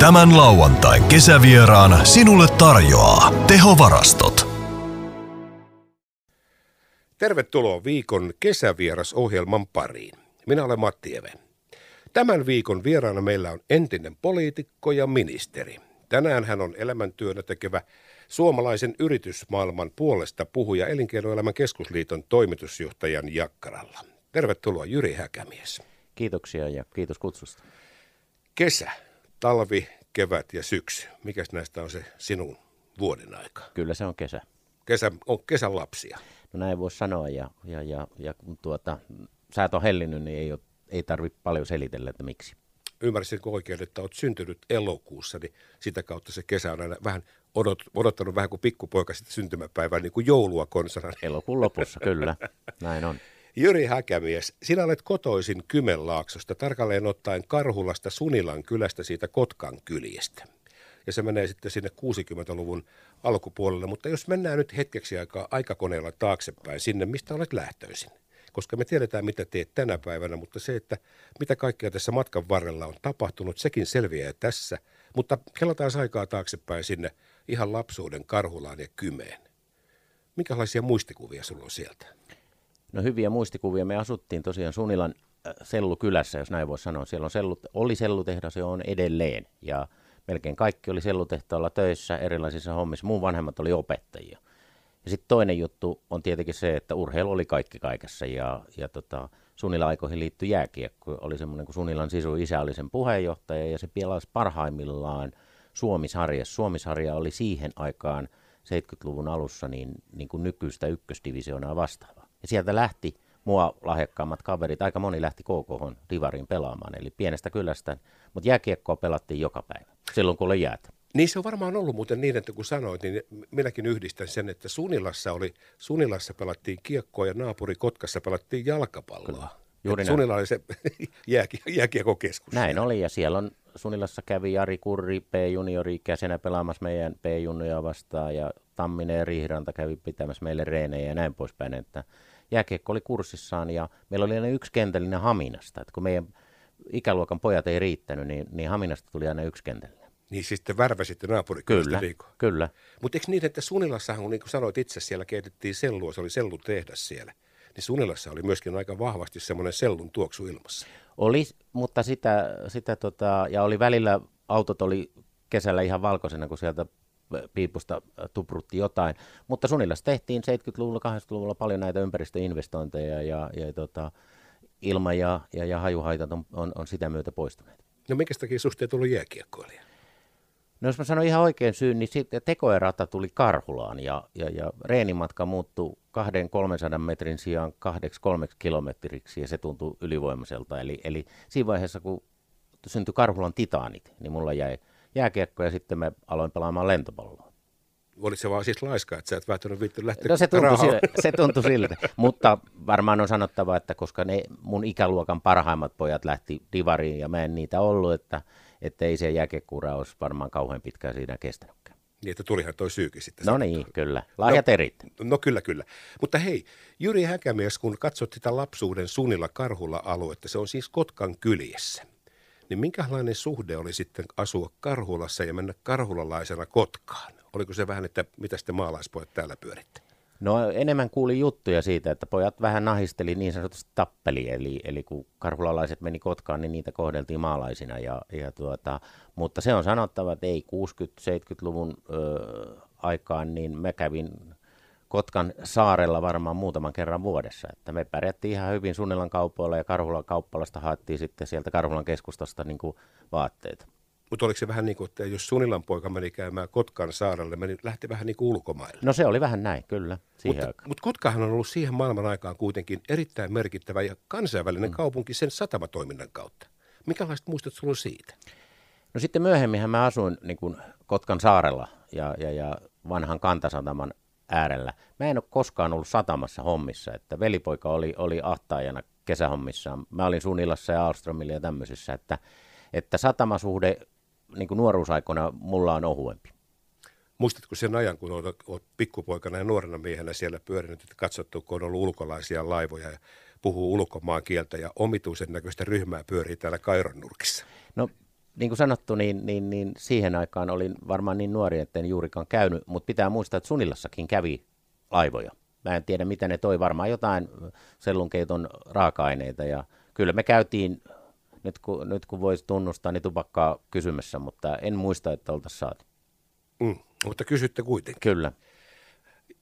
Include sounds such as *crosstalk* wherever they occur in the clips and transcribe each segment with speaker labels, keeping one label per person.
Speaker 1: Tämän lauantain kesävieraan sinulle tarjoaa Tehovarastot.
Speaker 2: Tervetuloa viikon kesävierasohjelman pariin. Minä olen Matti Eve. Tämän viikon vieraana meillä on entinen poliitikko ja ministeri. Tänään hän on elämäntyönä tekevä suomalaisen yritysmaailman puolesta puhuja Elinkeinoelämän keskusliiton toimitusjohtajan Jakkaralla. Tervetuloa Jyri Häkämies.
Speaker 3: Kiitoksia ja kiitos kutsusta.
Speaker 2: Kesä, talvi, kevät ja syksy. Mikäs näistä on se sinun vuoden aika?
Speaker 3: Kyllä se on kesä.
Speaker 2: Kesä on kesän lapsia.
Speaker 3: No näin voisi sanoa ja, ja, ja, ja kun tuota, sä et ole hellinnyt, niin ei, ole, ei tarvitse paljon selitellä, että miksi.
Speaker 2: Ymmärsinkö oikein, että olet syntynyt elokuussa, niin sitä kautta se kesä on aina vähän odot, odottanut vähän kuin pikkupoika sitten syntymäpäivää, niin kuin joulua konsana.
Speaker 3: Elokuun lopussa, kyllä. Näin on.
Speaker 2: Jyri Häkämies, sinä olet kotoisin Kymenlaaksosta, tarkalleen ottaen Karhulasta Sunilan kylästä siitä Kotkan kyljestä. Ja se menee sitten sinne 60-luvun alkupuolelle, mutta jos mennään nyt hetkeksi aikaa aikakoneella taaksepäin sinne, mistä olet lähtöisin. Koska me tiedetään, mitä teet tänä päivänä, mutta se, että mitä kaikkea tässä matkan varrella on tapahtunut, sekin selviää tässä. Mutta kelataan aikaa taaksepäin sinne ihan lapsuuden Karhulaan ja Kymeen. Minkälaisia muistikuvia sulla on sieltä?
Speaker 3: No hyviä muistikuvia. Me asuttiin tosiaan Sunilan äh, sellukylässä, jos näin voi sanoa. Siellä on sellut, oli sellutehdas ja on edelleen. Ja melkein kaikki oli sellutehtaalla töissä erilaisissa hommissa. Muun vanhemmat oli opettajia. Ja sitten toinen juttu on tietenkin se, että urheilu oli kaikki kaikessa. Ja, ja tota, Sunila-aikoihin liittyi jääkiekko. Oli semmoinen, kun Sunilan sisu isä oli sen puheenjohtaja ja se pelasi parhaimmillaan Suomisarjassa. Suomisarja oli siihen aikaan 70-luvun alussa niin, niin kuin nykyistä ykkösdivisioonaa vastaava. Ja sieltä lähti mua lahjakkaammat kaverit, aika moni lähti KK Divariin pelaamaan, eli pienestä kylästä, mutta jääkiekkoa pelattiin joka päivä, silloin kun oli jäätä.
Speaker 2: Niin se on varmaan ollut muuten niin, että kun sanoit, niin minäkin yhdistän sen, että Sunilassa, oli, Sunilassa pelattiin kiekkoa ja naapuri Kotkassa pelattiin jalkapalloa. Kyllä. Juuri Sunila oli se *laughs* jääkiekokeskus.
Speaker 3: Näin oli, ja siellä on Sunilassa kävi Jari Kurri P-juniori-ikäisenä pelaamassa meidän P-junnuja vastaan, ja Tamminen ja Riihiranta kävi pitämässä meille reenejä ja näin poispäin, että jääkiekko oli kurssissaan, ja meillä oli aina yksi kentällinen Haminasta, että kun meidän ikäluokan pojat ei riittänyt, niin, niin Haminasta tuli aina yksi kentällinen.
Speaker 2: Niin siis te värväsitte naapurikylästä
Speaker 3: Kyllä, kyllä.
Speaker 2: Mutta eikö niin, että Sunilassahan, niin kuin sanoit itse, siellä keitettiin sellua, se oli sellutehdas siellä niin Sunilassa oli myöskin aika vahvasti semmoinen sellun tuoksu ilmassa.
Speaker 3: Oli, mutta sitä, sitä tota, ja oli välillä, autot oli kesällä ihan valkoisena, kun sieltä piipusta tuprutti jotain. Mutta Sunilassa tehtiin 70-luvulla, 80-luvulla paljon näitä ympäristöinvestointeja ja, ja tota, ilma- ja, ja, ja hajuhaitat on, on, on sitä myötä poistuneet.
Speaker 2: No minkä takia susta ei tullut jääkiekkoilija?
Speaker 3: No jos mä sanon ihan oikein syyn, niin sitten tekoerata tuli Karhulaan ja, ja, ja reenimatka muuttui 200-300 metrin sijaan kahdeksi kolmeksi kilometriksi ja se tuntui ylivoimaiselta. Eli, eli siinä vaiheessa, kun syntyi Karhulan titaanit, niin mulla jäi jääkiekko ja sitten mä aloin pelaamaan lentopalloa.
Speaker 2: Oliko se vaan siis laiska, että sä et välttänyt viitty lähteä
Speaker 3: No se tuntui, sille, se tuntui siltä, mutta varmaan on sanottava, että koska ne mun ikäluokan parhaimmat pojat lähti divariin ja mä en niitä ollut, että, että ei se jääkiekkuura olisi varmaan kauhean pitkään siinä kestänyt.
Speaker 2: Niin, että tulihan toi syykin sitten.
Speaker 3: No niin, kyllä. Lahjat no, erit.
Speaker 2: No kyllä, kyllä. Mutta hei, Jyri Häkämies, kun katsot sitä lapsuuden Sunilla Karhulla aluetta, se on siis Kotkan kyljessä. Niin minkälainen suhde oli sitten asua Karhulassa ja mennä karhulalaisena Kotkaan? Oliko se vähän, että mitä sitten maalaispojat täällä pyöritte?
Speaker 3: No enemmän kuuli juttuja siitä, että pojat vähän nahisteli niin sanotusti tappeli, eli, eli kun karhulalaiset meni Kotkaan, niin niitä kohdeltiin maalaisina. Ja, ja tuota, mutta se on sanottava, että ei 60-70-luvun ö, aikaan, niin mä kävin Kotkan saarella varmaan muutaman kerran vuodessa. Että me pärjättiin ihan hyvin Sunnilan kaupoilla ja Karhulan kauppalasta haettiin sitten sieltä Karhulan keskustasta niin kuin vaatteita.
Speaker 2: Mutta oliko se vähän niin kuin, että jos Sunilan poika meni käymään Kotkan saarelle, meni, lähti vähän niin kuin ulkomaille?
Speaker 3: No se oli vähän näin, kyllä.
Speaker 2: Mutta, mutta Kotkahan on ollut siihen maailman aikaan kuitenkin erittäin merkittävä ja kansainvälinen mm. kaupunki sen satamatoiminnan kautta. Minkälaiset muistot sulla siitä?
Speaker 3: No sitten myöhemmin mä asuin niin kuin Kotkan saarella ja, ja, ja vanhan kantasataman äärellä. Mä en ole koskaan ollut satamassa hommissa, että velipoika oli, oli ahtaajana kesähommissa. Mä olin Sunilassa ja Alströmillä ja tämmöisissä, että, että satamasuhde niin kuin nuoruusaikoina mulla on ohuempi.
Speaker 2: Muistatko sen ajan, kun olet, olet pikkupoikana ja nuorena miehenä siellä pyörinyt, että katsottu, kun on ollut ulkolaisia laivoja ja puhuu ulkomaan kieltä ja omituisen näköistä ryhmää pyörii täällä Kairon nurkissa?
Speaker 3: No niin kuin sanottu, niin, niin, niin siihen aikaan olin varmaan niin nuori, että en juurikaan käynyt, mutta pitää muistaa, että Sunilassakin kävi laivoja. Mä en tiedä, mitä ne toi, varmaan jotain sellunkeiton raaka-aineita ja kyllä me käytiin, nyt kun, nyt kun voisi tunnustaa, niin tupakkaa kysymässä, mutta en muista, että oltaisiin saatu.
Speaker 2: Mm, mutta kysytte kuitenkin.
Speaker 3: Kyllä.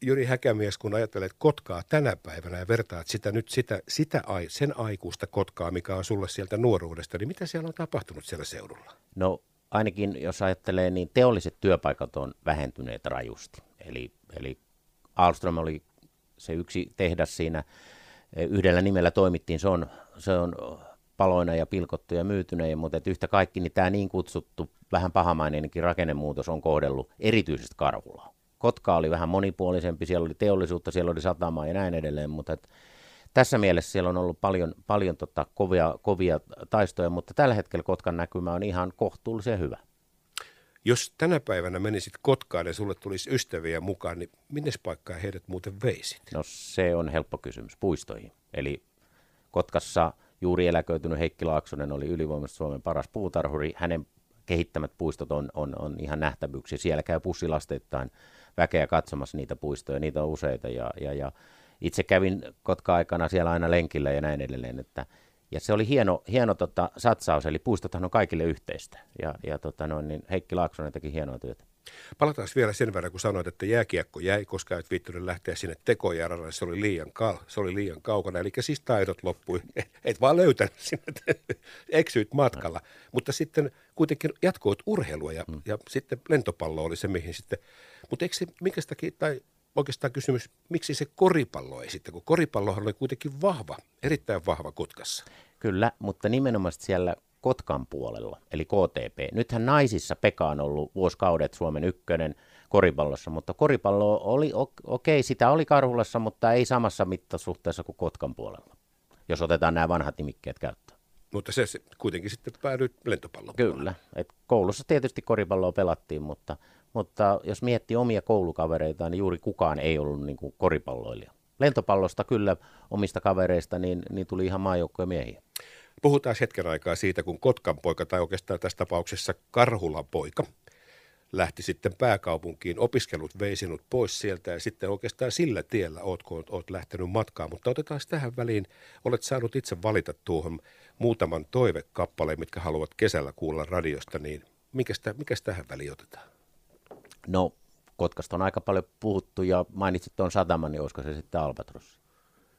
Speaker 2: Jyri Häkämies, kun ajattelet Kotkaa tänä päivänä ja vertaat sitä nyt sitä, sitä sen aikuista Kotkaa, mikä on sulle sieltä nuoruudesta, niin mitä siellä on tapahtunut siellä seudulla?
Speaker 3: No ainakin jos ajattelee, niin teolliset työpaikat on vähentyneet rajusti. Eli, eli Alström oli se yksi tehdas siinä, yhdellä nimellä toimittiin, se on, se on paloina ja pilkottu ja myytyneen, mutta että yhtä kaikki niin tämä niin kutsuttu vähän pahamainenkin rakennemuutos on kohdellut erityisesti Karhulaa. Kotka oli vähän monipuolisempi, siellä oli teollisuutta, siellä oli satamaa ja näin edelleen, mutta että tässä mielessä siellä on ollut paljon, paljon tota kovia, kovia taistoja, mutta tällä hetkellä Kotkan näkymä on ihan kohtuullisen hyvä.
Speaker 2: Jos tänä päivänä menisit Kotkaan ja sulle tulisi ystäviä mukaan, niin minne paikkaan heidät muuten veisit?
Speaker 3: No se on helppo kysymys, puistoihin. Eli Kotkassa juuri eläköitynyt Heikki Laaksonen oli ylivoimaisesti Suomen paras puutarhuri. Hänen kehittämät puistot on, on, on ihan nähtävyyksiä. Siellä käy pussilasteittain väkeä katsomassa niitä puistoja, niitä on useita. Ja, ja, ja itse kävin Kotka-aikana siellä aina lenkillä ja näin edelleen. Että, ja se oli hieno, hieno tota, satsaus, eli puistothan on kaikille yhteistä. Ja, ja tota, noin, niin Heikki Laaksonen teki hienoa työtä.
Speaker 2: Palataan vielä sen verran, kun sanoit, että jääkiekko jäi, koska et viittynyt lähteä sinne tekojärjelle, se oli liian, ka- se oli liian kaukana. Eli siis taidot loppui, *laughs* et vaan löytänyt sinne, *laughs* eksyit matkalla. Mutta sitten kuitenkin jatkoit urheilua ja, mm. ja sitten lentopallo oli se, mihin sitten, mutta eikö se mikä tai oikeastaan kysymys, miksi se koripallo ei sitten, kun koripallohan oli kuitenkin vahva, erittäin vahva Kotkassa.
Speaker 3: Kyllä, mutta nimenomaan siellä Kotkan puolella, eli KTP. Nythän naisissa Pekka on ollut vuosikaudet Suomen ykkönen koripallossa, mutta koripallo oli okei, okay, sitä oli Karhulassa, mutta ei samassa mittasuhteessa kuin Kotkan puolella, jos otetaan nämä vanhat nimikkeet käyttöön.
Speaker 2: Mutta se, se kuitenkin sitten päädyit lentopallon
Speaker 3: Kyllä, et koulussa tietysti koripalloa pelattiin, mutta, mutta jos miettii omia koulukavereita, niin juuri kukaan ei ollut niin kuin koripalloilija. Lentopallosta kyllä omista kavereista niin, niin tuli ihan maajoukkoja miehiä.
Speaker 2: Puhutaan hetken aikaa siitä, kun Kotkan poika, tai oikeastaan tässä tapauksessa Karhulan poika, lähti sitten pääkaupunkiin, opiskelut vei sinut pois sieltä ja sitten oikeastaan sillä tiellä oot, kun oot lähtenyt matkaan. Mutta otetaan tähän väliin, olet saanut itse valita tuohon muutaman toivekappaleen, mitkä haluat kesällä kuulla radiosta, niin mikäs, mikäs tähän väliin otetaan?
Speaker 3: No, Kotkasta on aika paljon puhuttu ja mainitsit tuon sataman, niin olisiko se sitten Albatros?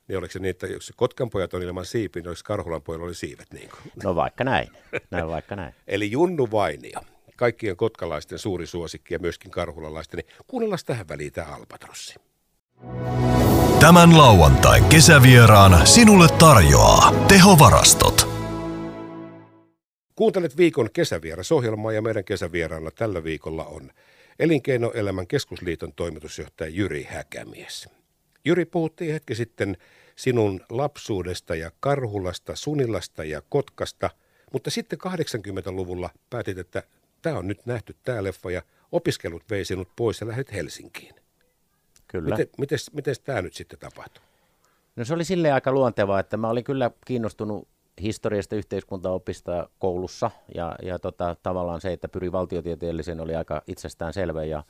Speaker 2: Niin oliko se niin, että jos Kotkan pojat on ilman siipiä, niin olisi Karhulan pojilla oli siivet? Niin kuin?
Speaker 3: No vaikka näin. näin, vaikka näin. *laughs*
Speaker 2: Eli Junnu Vainia, kaikkien kotkalaisten suuri suosikki ja myöskin karhulalaisten, niin kuunnellaan tähän väliin tämä Albatrossi.
Speaker 1: Tämän lauantain kesävieraan sinulle tarjoaa tehovarastot.
Speaker 2: Kuuntelet viikon kesävierasohjelmaa ja meidän kesävieraana tällä viikolla on Elinkeinoelämän keskusliiton toimitusjohtaja Jyri Häkämies. Jyri, puhuttiin hetki sitten sinun lapsuudesta ja Karhulasta, Sunilasta ja Kotkasta, mutta sitten 80-luvulla päätit, että tämä on nyt nähty tämä leffa ja opiskelut vei sinut pois ja lähdet Helsinkiin.
Speaker 3: Kyllä.
Speaker 2: Miten, miten, miten tämä nyt sitten tapahtui?
Speaker 3: No se oli silleen aika luontevaa, että mä olin kyllä kiinnostunut historiasta yhteiskuntaopista koulussa ja, ja tota, tavallaan se, että pyri valtiotieteelliseen oli aika itsestään selvä ja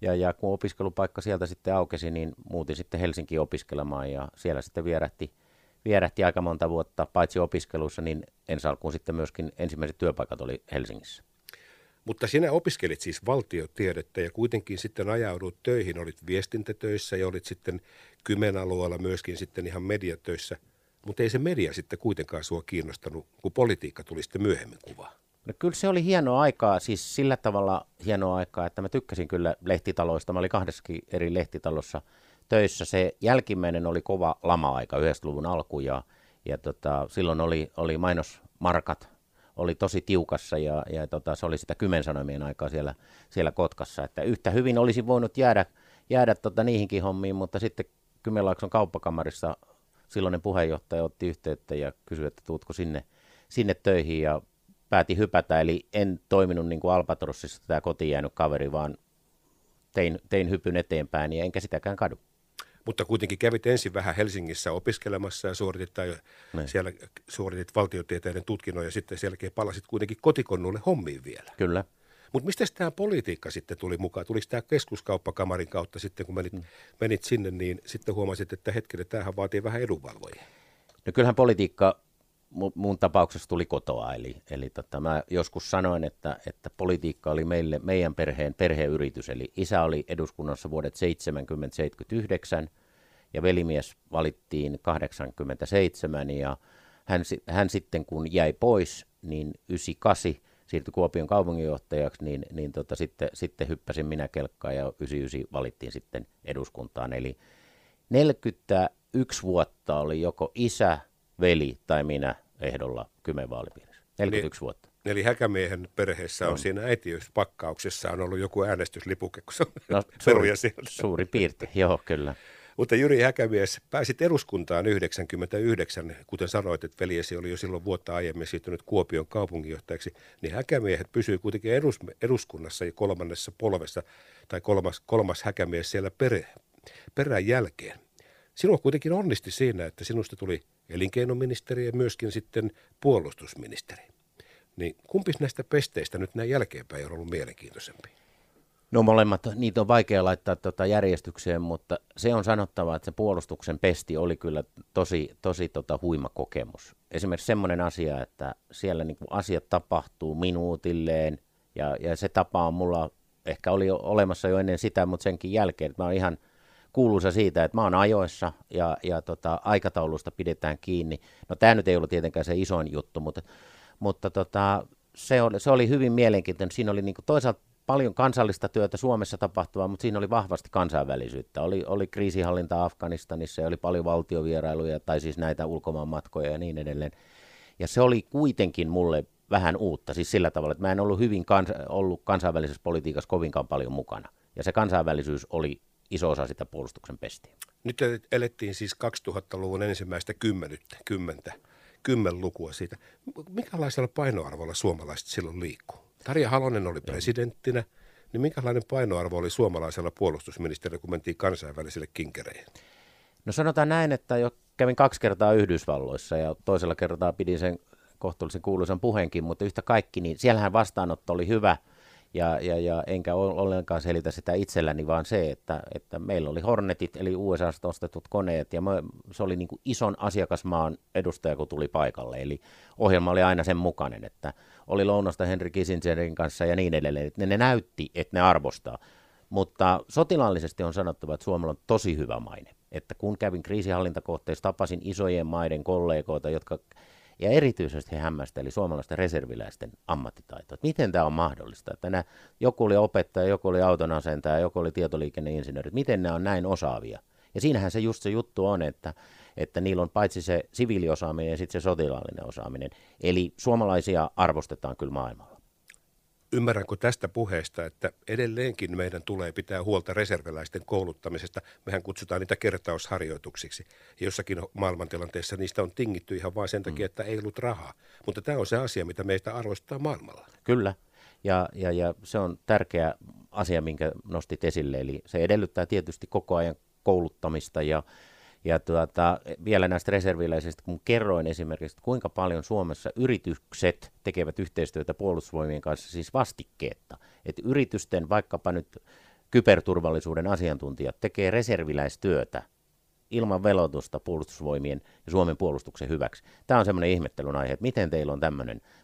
Speaker 3: ja, ja kun opiskelupaikka sieltä sitten aukesi, niin muutin sitten Helsinkiin opiskelemaan ja siellä sitten vierähti, vierähti aika monta vuotta, paitsi opiskelussa, niin ensi alkuun sitten myöskin ensimmäiset työpaikat oli Helsingissä.
Speaker 2: Mutta sinä opiskelit siis valtiotiedettä ja kuitenkin sitten ajaudut töihin, olit viestintätöissä ja olit sitten Kymen alueella myöskin sitten ihan mediatöissä. Mutta ei se media sitten kuitenkaan sua kiinnostanut, kun politiikka tuli sitten myöhemmin kuvaan.
Speaker 3: No kyllä se oli hienoa aikaa, siis sillä tavalla hienoa aikaa, että mä tykkäsin kyllä lehtitaloista. Mä olin kahdessakin eri lehtitalossa töissä. Se jälkimmäinen oli kova lama-aika, 90-luvun alku, ja, ja tota, silloin oli, oli mainosmarkat, oli tosi tiukassa, ja, ja tota, se oli sitä kymmensanomien aikaa siellä, siellä Kotkassa. Että yhtä hyvin olisi voinut jäädä, jäädä tota, niihinkin hommiin, mutta sitten Kymenlaakson kauppakamarissa silloinen puheenjohtaja otti yhteyttä ja kysyi, että tuutko sinne, sinne töihin, ja päätin hypätä, eli en toiminut niin kuin Albatrossissa tämä kotiin jäänyt kaveri, vaan tein, tein hypyn eteenpäin ja enkä sitäkään kadu.
Speaker 2: Mutta kuitenkin kävit ensin vähän Helsingissä opiskelemassa ja suoritit, tai niin. siellä suoritit valtiotieteiden tutkinnon ja sitten sen jälkeen palasit kuitenkin kotikonnulle hommiin vielä.
Speaker 3: Kyllä.
Speaker 2: Mutta mistä tämä politiikka sitten tuli mukaan? Tuliko tämä keskuskauppakamarin kautta sitten, kun menit, mm. menit sinne, niin sitten huomasit, että hetkinen, tämähän vaatii vähän edunvalvojia.
Speaker 3: No kyllähän politiikka mun tapauksessa tuli kotoa, eli, eli tota, mä joskus sanoin, että, että politiikka oli meille, meidän perheen perheyritys, eli isä oli eduskunnassa vuodet 70-79 ja velimies valittiin 87 ja hän, hän sitten kun jäi pois, niin 98 siirtyi Kuopion kaupunginjohtajaksi, niin, niin tota, sitten, sitten hyppäsin minä kelkkaan ja 99 valittiin sitten eduskuntaan. Eli 41 vuotta oli joko isä, veli tai minä ehdolla Kymen vaalipiirissä. 41 eli, vuotta.
Speaker 2: Eli Häkämiehen perheessä on, on. siinä äitiyspakkauksessa on ollut joku äänestyslipuke, kun se no, *laughs*
Speaker 3: suuri. Suuri piirte, joo kyllä.
Speaker 2: Mutta Jyri Häkämies, pääsit eduskuntaan 99, kuten sanoit, että veljesi oli jo silloin vuotta aiemmin siirtynyt Kuopion kaupunginjohtajaksi, niin Häkämiehet pysyy kuitenkin edus, eduskunnassa ja kolmannessa polvessa, tai kolmas, kolmas Häkämies siellä perä, perän jälkeen. Sinua kuitenkin onnisti siinä, että sinusta tuli elinkeinoministeri ja myöskin sitten puolustusministeri. Niin kumpis näistä pesteistä nyt näin jälkeenpäin on ollut mielenkiintoisempi?
Speaker 3: No molemmat, niitä on vaikea laittaa tuota järjestykseen, mutta se on sanottava, että se puolustuksen pesti oli kyllä tosi, tosi tota huima kokemus. Esimerkiksi semmoinen asia, että siellä niin asiat tapahtuu minuutilleen ja, ja se tapa on mulla, ehkä oli olemassa jo ennen sitä, mutta senkin jälkeen, että mä oon ihan kuuluisa siitä, että mä oon ajoissa ja, ja tota, aikataulusta pidetään kiinni. No tämä nyt ei ollut tietenkään se isoin juttu, mutta, mutta tota, se, oli, se oli hyvin mielenkiintoinen. Siinä oli niin toisaalta paljon kansallista työtä Suomessa tapahtuvaa, mutta siinä oli vahvasti kansainvälisyyttä. Oli, oli kriisihallinta Afganistanissa ja oli paljon valtiovierailuja tai siis näitä ulkomaanmatkoja ja niin edelleen. Ja se oli kuitenkin mulle vähän uutta, siis sillä tavalla, että mä en ollut hyvin kans- ollut kansainvälisessä politiikassa kovinkaan paljon mukana. Ja se kansainvälisyys oli iso osa sitä puolustuksen pestiä.
Speaker 2: Nyt elettiin siis 2000-luvun ensimmäistä kymmenyttä, kymmentä, kymmenlukua siitä. Minkälaisella painoarvolla suomalaiset silloin liikkuu? Tarja Halonen oli presidenttinä, niin minkälainen painoarvo oli suomalaisella puolustusministerillä, kun mentiin kansainvälisille kinkereihin?
Speaker 3: No sanotaan näin, että jo kävin kaksi kertaa Yhdysvalloissa ja toisella kertaa pidin sen kohtuullisen kuuluisan puheenkin, mutta yhtä kaikki, niin siellähän vastaanotto oli hyvä – ja, ja, ja enkä ollenkaan selitä sitä itselläni, vaan se, että, että meillä oli Hornetit, eli USAsta ostetut koneet, ja me, se oli niin kuin ison asiakasmaan edustaja, kun tuli paikalle. Eli ohjelma oli aina sen mukainen, että oli lounasta Henry Kissingerin kanssa ja niin edelleen. Että ne, ne näytti, että ne arvostaa. Mutta sotilaallisesti on sanottava, että Suomella on tosi hyvä maine. Että kun kävin kriisihallintakohteissa, tapasin isojen maiden kollegoita, jotka ja erityisesti he hämmästeli suomalaisten reserviläisten ammattitaitoa. Miten tämä on mahdollista, että nämä, joku oli opettaja, joku oli autonasentaja, joku oli tietoliikenneinsinööri, miten nämä on näin osaavia. Ja siinähän se just se juttu on, että, että niillä on paitsi se siviiliosaaminen ja sitten se sotilaallinen osaaminen. Eli suomalaisia arvostetaan kyllä maailmalla.
Speaker 2: Ymmärränkö tästä puheesta, että edelleenkin meidän tulee pitää huolta reserviläisten kouluttamisesta. Mehän kutsutaan niitä kertausharjoituksiksi. Jossakin maailmantilanteessa niistä on tingitty ihan vain sen mm. takia, että ei ollut rahaa. Mutta tämä on se asia, mitä meitä arvostaa maailmalla.
Speaker 3: Kyllä, ja, ja, ja se on tärkeä asia, minkä nostit esille. Eli se edellyttää tietysti koko ajan kouluttamista ja, ja tuota, vielä näistä reserviläisistä, kun kerroin esimerkiksi, että kuinka paljon Suomessa yritykset tekevät yhteistyötä puolustusvoimien kanssa siis vastikkeetta. Että yritysten vaikkapa nyt kyberturvallisuuden asiantuntijat tekee reserviläistyötä ilman velotusta puolustusvoimien ja Suomen puolustuksen hyväksi. Tämä on semmoinen ihmettelyn aihe, että miten teillä on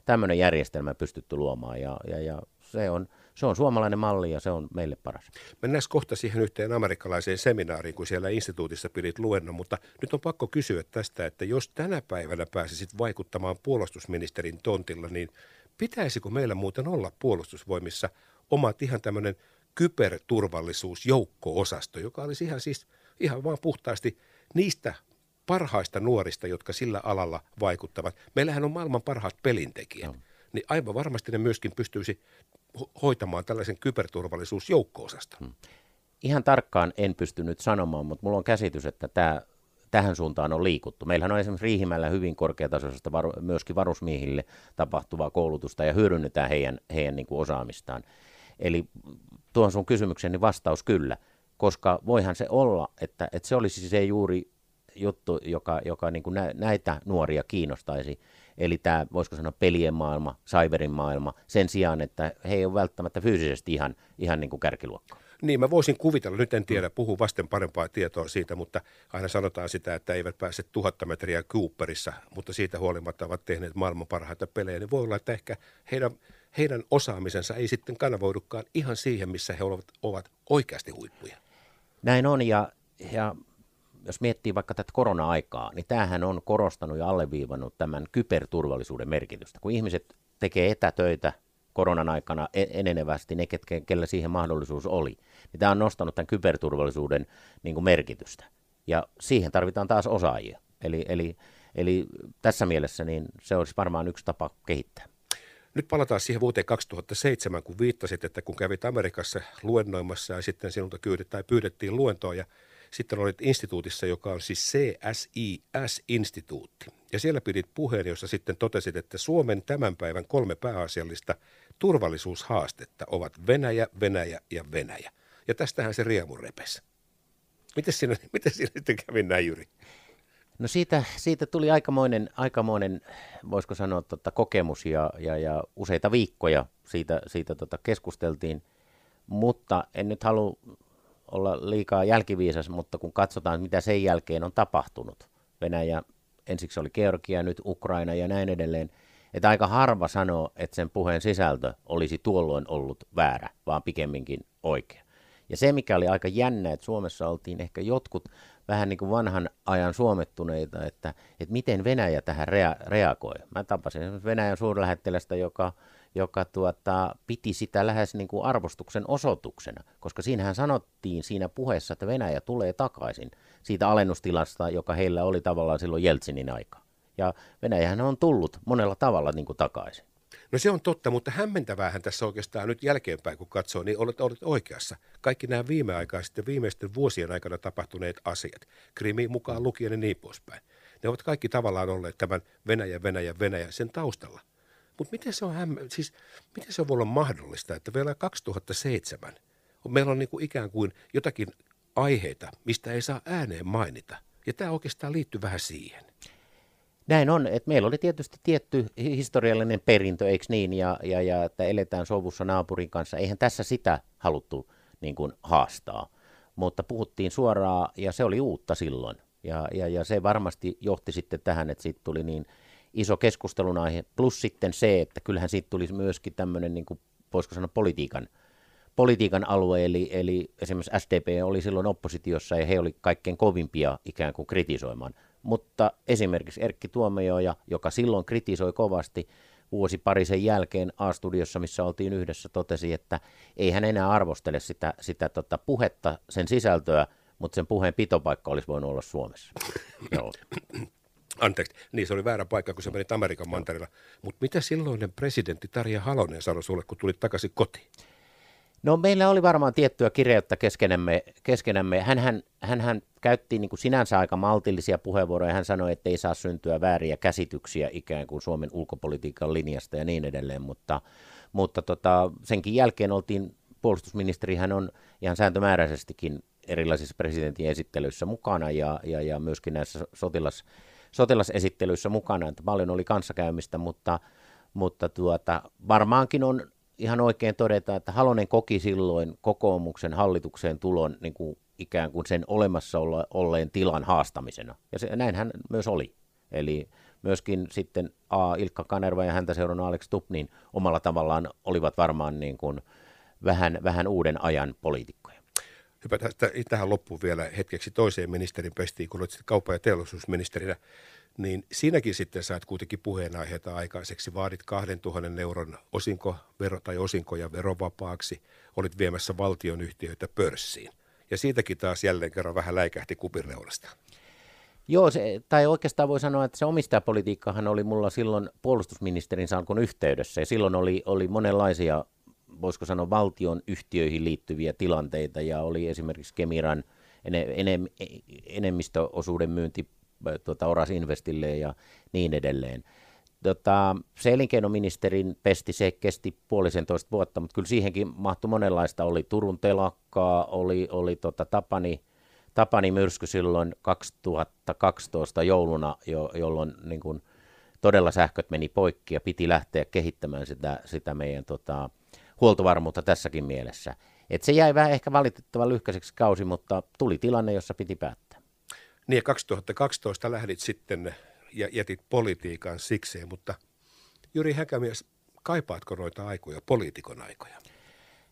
Speaker 3: tämmöinen järjestelmä pystytty luomaan ja, ja, ja se on – se on suomalainen malli ja se on meille paras.
Speaker 2: Mennään kohta siihen yhteen amerikkalaiseen seminaariin, kun siellä instituutissa pidit luennon, mutta nyt on pakko kysyä tästä, että jos tänä päivänä pääsisit vaikuttamaan puolustusministerin tontilla, niin pitäisikö meillä muuten olla puolustusvoimissa omat ihan tämmöinen kyberturvallisuusjoukko-osasto, joka olisi ihan siis ihan vaan puhtaasti niistä parhaista nuorista, jotka sillä alalla vaikuttavat. Meillähän on maailman parhaat pelintekijät. No. Niin aivan varmasti ne myöskin pystyisi hoitamaan tällaisen kyberturvallisuusjoukko-osaston? Hmm.
Speaker 3: Ihan tarkkaan en pysty nyt sanomaan, mutta mulla on käsitys, että tämä tähän suuntaan on liikuttu. Meillähän on esimerkiksi Riihimäellä hyvin korkeatasoisesta varu, myöskin varusmiehille tapahtuvaa koulutusta ja hyödynnetään heidän, heidän niin kuin osaamistaan. Eli tuohon sun niin vastaus kyllä. koska voihan se olla, että, että se olisi se juuri juttu, joka, joka niin kuin näitä nuoria kiinnostaisi. Eli tämä, voisiko sanoa, pelien maailma, cyberin maailma, sen sijaan, että he ei ole välttämättä fyysisesti ihan, ihan niin kuin kärkiluokkaa.
Speaker 2: Niin, mä voisin kuvitella, nyt en tiedä, puhu vasten parempaa tietoa siitä, mutta aina sanotaan sitä, että eivät pääse tuhatta metriä Cooperissa, mutta siitä huolimatta ovat tehneet maailman parhaita pelejä, niin voi olla, että ehkä heidän, heidän osaamisensa ei sitten kanavoidukaan ihan siihen, missä he ovat, ovat oikeasti huippuja.
Speaker 3: Näin on, ja, ja jos miettii vaikka tätä korona-aikaa, niin tämähän on korostanut ja alleviivannut tämän kyberturvallisuuden merkitystä. Kun ihmiset tekee etätöitä koronan aikana e-, enenevästi, ne, ketkä, kellä siihen mahdollisuus oli, niin tämä on nostanut tämän kyberturvallisuuden niin kuin merkitystä. Ja siihen tarvitaan taas osaajia. Eli, eli, eli tässä mielessä niin se olisi varmaan yksi tapa kehittää.
Speaker 2: Nyt palataan siihen vuoteen 2007, kun viittasit, että kun kävit Amerikassa luennoimassa ja sitten sinulta tai pyydettiin luentoa ja sitten olit instituutissa, joka on siis CSIS-instituutti. Ja siellä pidit puheen, jossa sitten totesit, että Suomen tämän päivän kolme pääasiallista turvallisuushaastetta ovat Venäjä, Venäjä ja Venäjä. Ja tästähän se riemu repes. *laughs* Miten siinä, miten siinä sitten kävi näin, Jyri?
Speaker 3: No siitä, siitä tuli aikamoinen, aikamoinen voisiko sanoa, tota, kokemus ja, ja, ja useita viikkoja siitä, siitä tota, keskusteltiin, mutta en nyt halua olla liikaa jälkiviisas, mutta kun katsotaan, mitä sen jälkeen on tapahtunut, Venäjä, ensiksi oli Georgia, nyt Ukraina ja näin edelleen, että aika harva sanoo, että sen puheen sisältö olisi tuolloin ollut väärä, vaan pikemminkin oikea. Ja se, mikä oli aika jännä, että Suomessa oltiin ehkä jotkut vähän niin kuin vanhan ajan suomettuneita, että, että miten Venäjä tähän rea- reagoi. Mä tapasin Venäjän suurlähettilästä, joka joka tuota, piti sitä lähes niin kuin arvostuksen osoituksena, koska siinähän sanottiin siinä puheessa, että Venäjä tulee takaisin siitä alennustilasta, joka heillä oli tavallaan silloin Jeltsinin aika. Ja Venäjähän on tullut monella tavalla niin kuin takaisin.
Speaker 2: No se on totta, mutta hämmentäväähän tässä oikeastaan nyt jälkeenpäin, kun katsoo, niin olet, olet oikeassa. Kaikki nämä viimeaikaiset ja viimeisten vuosien aikana tapahtuneet asiat, Krimi mukaan lukien ja niin poispäin, ne ovat kaikki tavallaan olleet tämän Venäjä, Venäjä, Venäjä sen taustalla. Mutta miten se on hämmä, siis miten se voi olla mahdollista, että vielä 2007 meillä on niin kuin ikään kuin jotakin aiheita, mistä ei saa ääneen mainita. Ja tämä oikeastaan liittyy vähän siihen.
Speaker 3: Näin on, että meillä oli tietysti tietty historiallinen perintö, eikö niin, ja, ja, ja että eletään sovussa naapurin kanssa. Eihän tässä sitä haluttu niin kuin, haastaa, mutta puhuttiin suoraan, ja se oli uutta silloin. Ja, ja, ja se varmasti johti sitten tähän, että siitä tuli niin iso keskustelun aihe. Plus sitten se, että kyllähän siitä tulisi myöskin tämmöinen, niin kuin, voisiko sanoa, politiikan, politiikan alue, eli, eli esimerkiksi SDP oli silloin oppositiossa ja he oli kaikkein kovimpia ikään kuin kritisoimaan. Mutta esimerkiksi Erkki Tuomioja, joka silloin kritisoi kovasti, vuosi pari sen jälkeen A-studiossa, missä oltiin yhdessä, totesi, että ei hän enää arvostele sitä, sitä tota puhetta, sen sisältöä, mutta sen puheen pitopaikka olisi voinut olla Suomessa. *coughs* Joo.
Speaker 2: Anteeksi, niin se oli väärä paikka, kun se meni Amerikan mantereella. Mutta mitä silloinen presidentti Tarja Halonen sanoi sulle, kun tulit takaisin kotiin?
Speaker 3: No meillä oli varmaan tiettyä kireyttä keskenämme. keskenämme. Hänhän, hänhän käytti niin kuin sinänsä aika maltillisia puheenvuoroja. Hän sanoi, että ei saa syntyä vääriä käsityksiä ikään kuin Suomen ulkopolitiikan linjasta ja niin edelleen, mutta, mutta tota, senkin jälkeen oltiin, puolustusministeri hän on ihan sääntömääräisestikin erilaisissa presidentin esittelyissä mukana ja, ja, ja myöskin näissä sotilas, sotilasesittelyissä mukana, että paljon oli kanssakäymistä, mutta, mutta tuota, varmaankin on ihan oikein todeta, että Halonen koki silloin kokoomuksen hallitukseen tulon niin kuin ikään kuin sen olemassa olleen tilan haastamisena. Ja se, näinhän myös oli. Eli myöskin sitten A. Ilkka Kanerva ja häntä seurannut Alex Tupp, niin omalla tavallaan olivat varmaan niin kuin vähän, vähän uuden ajan poliitikkoja.
Speaker 2: Hypätään tähän loppuun vielä hetkeksi toiseen ministerin pestiin, kun olet kauppa- ja teollisuusministerinä. Niin siinäkin sitten saat kuitenkin puheenaiheita aikaiseksi. Vaadit 2000 euron osinkovero tai osinkoja verovapaaksi. Olit viemässä valtionyhtiöitä pörssiin. Ja siitäkin taas jälleen kerran vähän läikähti kupinreunasta.
Speaker 3: Joo, se, tai oikeastaan voi sanoa, että se omistajapolitiikkahan oli mulla silloin puolustusministerin salkun yhteydessä. Ja silloin oli, oli monenlaisia voisiko sanoa valtion yhtiöihin liittyviä tilanteita ja oli esimerkiksi Kemiran enem, enemmistöosuuden myynti tuota, Oras Investille ja niin edelleen. Tota, se elinkeinoministerin pesti, se kesti puolisentoista vuotta, mutta kyllä siihenkin mahtui monenlaista. Oli Turun telakkaa, oli, oli tota Tapani, Tapani myrsky silloin 2012 jouluna, jo, jolloin niin kuin todella sähköt meni poikki ja piti lähteä kehittämään sitä, sitä meidän tota, huoltovarmuutta tässäkin mielessä. Et se jäi vähän ehkä valitettavan lyhkäiseksi kausi, mutta tuli tilanne, jossa piti päättää.
Speaker 2: Niin ja 2012 lähdit sitten ja jätit politiikan sikseen, mutta Jyri Häkämies, kaipaatko noita aikoja, poliitikon aikoja?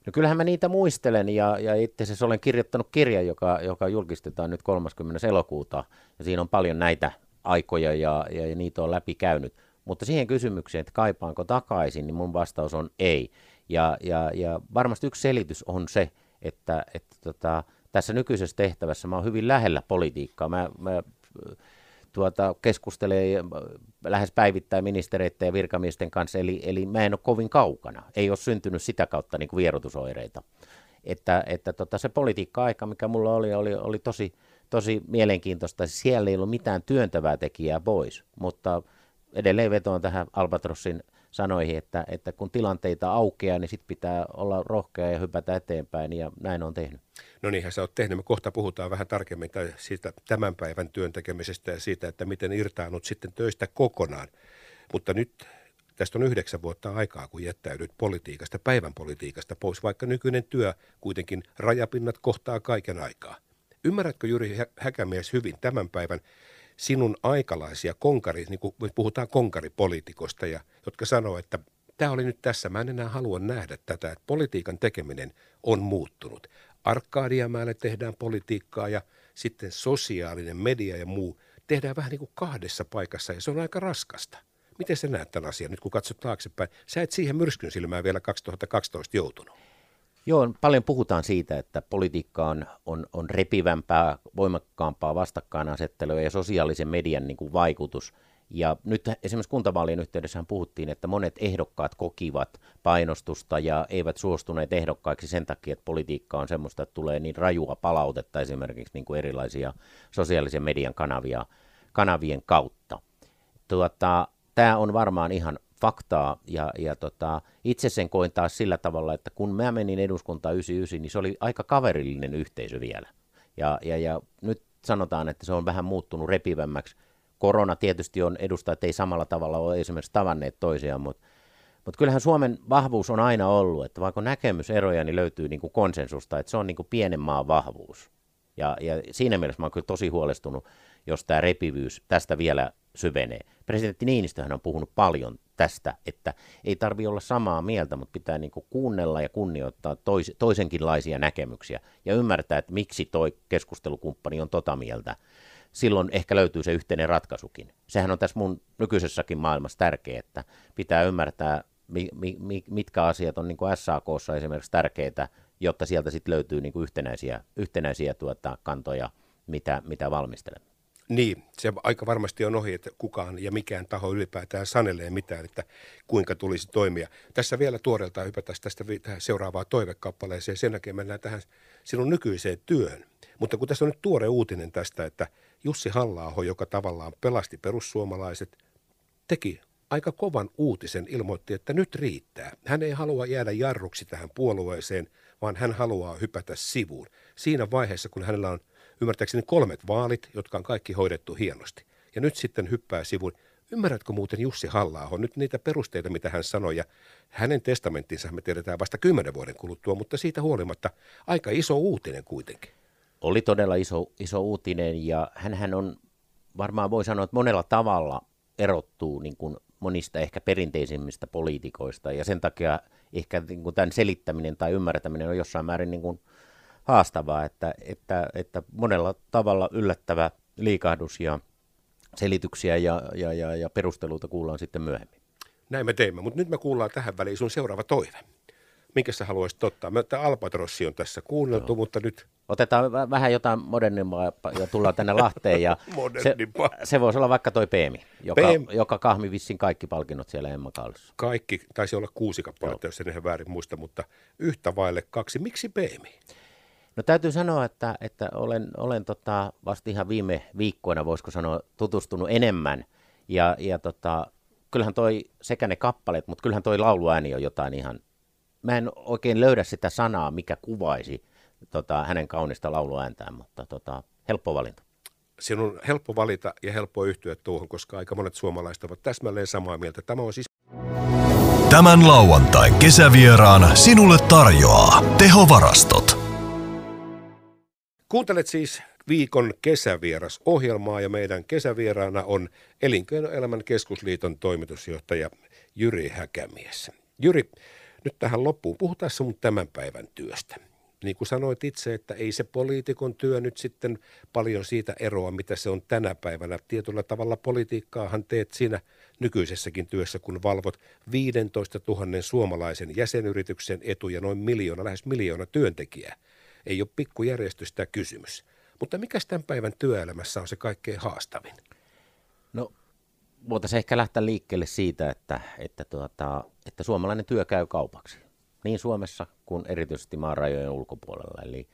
Speaker 3: No kyllähän mä niitä muistelen ja, ja itse asiassa olen kirjoittanut kirjan, joka, joka julkistetaan nyt 30. elokuuta ja siinä on paljon näitä aikoja ja, ja, ja niitä on läpi käynyt. Mutta siihen kysymykseen, että kaipaanko takaisin, niin mun vastaus on ei. Ja, ja, ja varmasti yksi selitys on se, että, että tota, tässä nykyisessä tehtävässä mä oon hyvin lähellä politiikkaa. Mä, mä tuota, keskustelee lähes päivittäin ministereiden ja virkamiesten kanssa, eli, eli mä en ole kovin kaukana. Ei ole syntynyt sitä kautta niin kuin vierotusoireita. Että, että tota, se politiikka-aika, mikä mulla oli, oli, oli tosi, tosi mielenkiintoista. Siellä ei ollut mitään työntävää tekijää pois, mutta edelleen vetoan tähän Albatrossin sanoihin, että, että kun tilanteita aukeaa, niin sitten pitää olla rohkea ja hypätä eteenpäin, ja näin on tehnyt.
Speaker 2: No niinhän sä oot tehnyt. Me kohta puhutaan vähän tarkemmin siitä tämän päivän työn tekemisestä ja siitä, että miten irtaanut sitten töistä kokonaan. Mutta nyt tästä on yhdeksän vuotta aikaa, kun jättäydyt politiikasta, päivän politiikasta pois, vaikka nykyinen työ kuitenkin rajapinnat kohtaa kaiken aikaa. Ymmärrätkö Jyri Häkämies hyvin tämän päivän sinun aikalaisia konkari, niin kuin puhutaan konkaripoliitikosta, ja, jotka sanoo, että tämä oli nyt tässä, mä en enää halua nähdä tätä, että politiikan tekeminen on muuttunut. Arkadiamäelle tehdään politiikkaa ja sitten sosiaalinen media ja muu tehdään vähän niin kuin kahdessa paikassa ja se on aika raskasta. Miten sä näet tämän asian nyt kun katsot taaksepäin? Sä et siihen myrskyn silmään vielä 2012 joutunut.
Speaker 3: Joo, paljon puhutaan siitä, että politiikka on, on, on repivämpää, voimakkaampaa vastakkainasettelua ja sosiaalisen median niin kuin vaikutus. Ja nyt esimerkiksi kuntavaalien yhteydessä puhuttiin, että monet ehdokkaat kokivat painostusta ja eivät suostuneet ehdokkaiksi sen takia, että politiikka on semmoista, että tulee niin rajua palautetta esimerkiksi niin kuin erilaisia sosiaalisen median kanavia, kanavien kautta. Tuota, Tämä on varmaan ihan faktaa ja, ja tota, itse sen koin taas sillä tavalla, että kun mä menin eduskuntaan 99, niin se oli aika kaverillinen yhteisö vielä. Ja, ja, ja nyt sanotaan, että se on vähän muuttunut repivämmäksi. Korona tietysti on edustajat ei samalla tavalla ole esimerkiksi tavanneet toisiaan, mutta mutta kyllähän Suomen vahvuus on aina ollut, että vaikka näkemyseroja, niin löytyy niin kuin konsensusta, että se on niin kuin pienen maan vahvuus. Ja, ja siinä mielessä mä oon kyllä tosi huolestunut, jos tämä repivyys tästä vielä syvenee. Presidentti Niinistöhän on puhunut paljon tästä, että ei tarvi olla samaa mieltä, mutta pitää niin kuunnella ja kunnioittaa tois, toisenkinlaisia näkemyksiä ja ymmärtää, että miksi toi keskustelukumppani on tota mieltä. Silloin ehkä löytyy se yhteinen ratkaisukin. Sehän on tässä mun nykyisessäkin maailmassa tärkeää, että pitää ymmärtää, mi, mi, mitkä asiat on niin SAKssa esimerkiksi tärkeitä, jotta sieltä sitten löytyy niin yhtenäisiä, yhtenäisiä tuota, kantoja, mitä, mitä valmistelemme.
Speaker 2: Niin, se aika varmasti on ohi, että kukaan ja mikään taho ylipäätään sanelee mitään, että kuinka tulisi toimia. Tässä vielä tuoreeltaan hypätäisiin tästä tähän seuraavaan toivekappaleeseen, sen jälkeen mennään tähän sinun nykyiseen työhön. Mutta kun tässä on nyt tuore uutinen tästä, että Jussi halla joka tavallaan pelasti perussuomalaiset, teki aika kovan uutisen, ilmoitti, että nyt riittää. Hän ei halua jäädä jarruksi tähän puolueeseen, vaan hän haluaa hypätä sivuun. Siinä vaiheessa, kun hänellä on ymmärtääkseni kolmet vaalit, jotka on kaikki hoidettu hienosti. Ja nyt sitten hyppää sivuun. Ymmärrätkö muuten Jussi halla nyt niitä perusteita, mitä hän sanoi, ja hänen testamenttinsa me tiedetään vasta kymmenen vuoden kuluttua, mutta siitä huolimatta aika iso uutinen kuitenkin.
Speaker 3: Oli todella iso, iso uutinen, ja hän on varmaan voi sanoa, että monella tavalla erottuu niin kuin monista ehkä perinteisimmistä poliitikoista, ja sen takia ehkä niin kuin tämän selittäminen tai ymmärtäminen on jossain määrin niin kuin haastavaa, että, että, että monella tavalla yllättävä liikahdus ja selityksiä ja, ja, ja, ja perusteluita kuullaan sitten myöhemmin.
Speaker 2: Näin me teemme, mutta nyt me kuullaan tähän väliin sun seuraava toive. Minkä sä haluaisit ottaa? Mä, tämä Albatrossi on tässä kuunneltu, Joo. mutta nyt...
Speaker 3: Otetaan vähän jotain modernimpaa ja tullaan tänne Lahteen. Ja *laughs* se, se voisi olla vaikka toi Peemi, joka, PM... joka kahmi vissin kaikki palkinnot siellä Emma Kaalissa.
Speaker 2: Kaikki, taisi olla kuusi kappaletta, jos en ihan väärin muista, mutta yhtä vaille kaksi. Miksi Peemi?
Speaker 3: No täytyy sanoa, että, että olen, olen tota, vasta ihan viime viikkoina, voisiko sanoa, tutustunut enemmän. Ja, ja tota, kyllähän toi sekä ne kappaleet, mutta kyllähän toi lauluääni on jotain ihan, mä en oikein löydä sitä sanaa, mikä kuvaisi tota, hänen kaunista lauluääntään, mutta tota, helppo valinta.
Speaker 2: Sinun on helppo valita ja helppo yhtyä tuohon, koska aika monet suomalaiset ovat täsmälleen samaa mieltä. Tämä on siis
Speaker 1: Tämän lauantain kesävieraan sinulle tarjoaa tehovarastot.
Speaker 2: Kuuntelet siis viikon kesävieras-ohjelmaa ja meidän kesävieraana on Elinkeinoelämän keskusliiton toimitusjohtaja Jyri Häkämies. Jyri, nyt tähän loppuun puhutaan sun tämän päivän työstä. Niin kuin sanoit itse, että ei se poliitikon työ nyt sitten paljon siitä eroa, mitä se on tänä päivänä. Tietyllä tavalla politiikkaahan teet siinä nykyisessäkin työssä, kun valvot 15 000 suomalaisen jäsenyrityksen etuja noin miljoona, lähes miljoona työntekijää. Ei ole pikkujärjestystä kysymys. Mutta mikä tämän päivän työelämässä on se kaikkein haastavin?
Speaker 3: No, voitaisiin ehkä lähteä liikkeelle siitä, että, että, tuota, että suomalainen työ käy kaupaksi. Niin Suomessa kuin erityisesti maan rajojen ulkopuolella. Eli,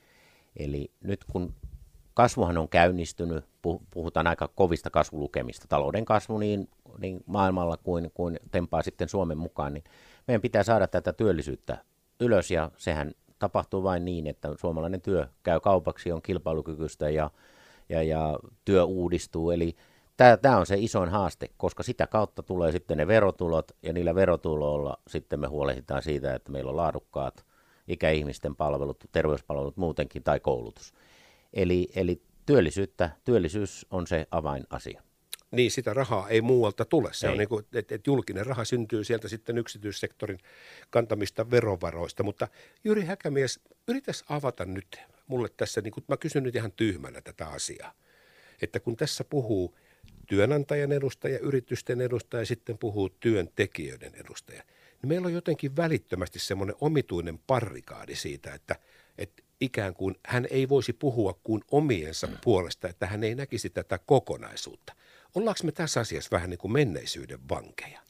Speaker 3: eli nyt kun kasvuhan on käynnistynyt, puhutaan aika kovista kasvulukemista, talouden kasvu niin, niin maailmalla kuin, kuin tempaa sitten Suomen mukaan, niin meidän pitää saada tätä työllisyyttä ylös ja sehän tapahtuu vain niin, että suomalainen työ käy kaupaksi, on kilpailukykyistä ja, ja, ja työ uudistuu. Eli tämä on se isoin haaste, koska sitä kautta tulee sitten ne verotulot ja niillä verotuloilla sitten me huolehditaan siitä, että meillä on laadukkaat ikäihmisten palvelut, terveyspalvelut muutenkin tai koulutus. Eli, eli työllisyyttä, työllisyys on se avainasia.
Speaker 2: Niin, sitä rahaa ei muualta tule. Se ei. on niin kuin, että, että julkinen raha syntyy sieltä sitten yksityissektorin kantamista verovaroista. Mutta Jyri Häkämies, yritäs avata nyt mulle tässä, niin kuin, mä kysyn nyt ihan tyhmänä tätä asiaa. Että kun tässä puhuu työnantajan edustaja, yritysten edustaja ja sitten puhuu työntekijöiden edustaja, niin meillä on jotenkin välittömästi semmoinen omituinen parrikaadi siitä, että, että ikään kuin hän ei voisi puhua kuin omiensa puolesta, että hän ei näkisi tätä kokonaisuutta. Ollaanko me tässä asiassa vähän niin kuin menneisyyden vankeja?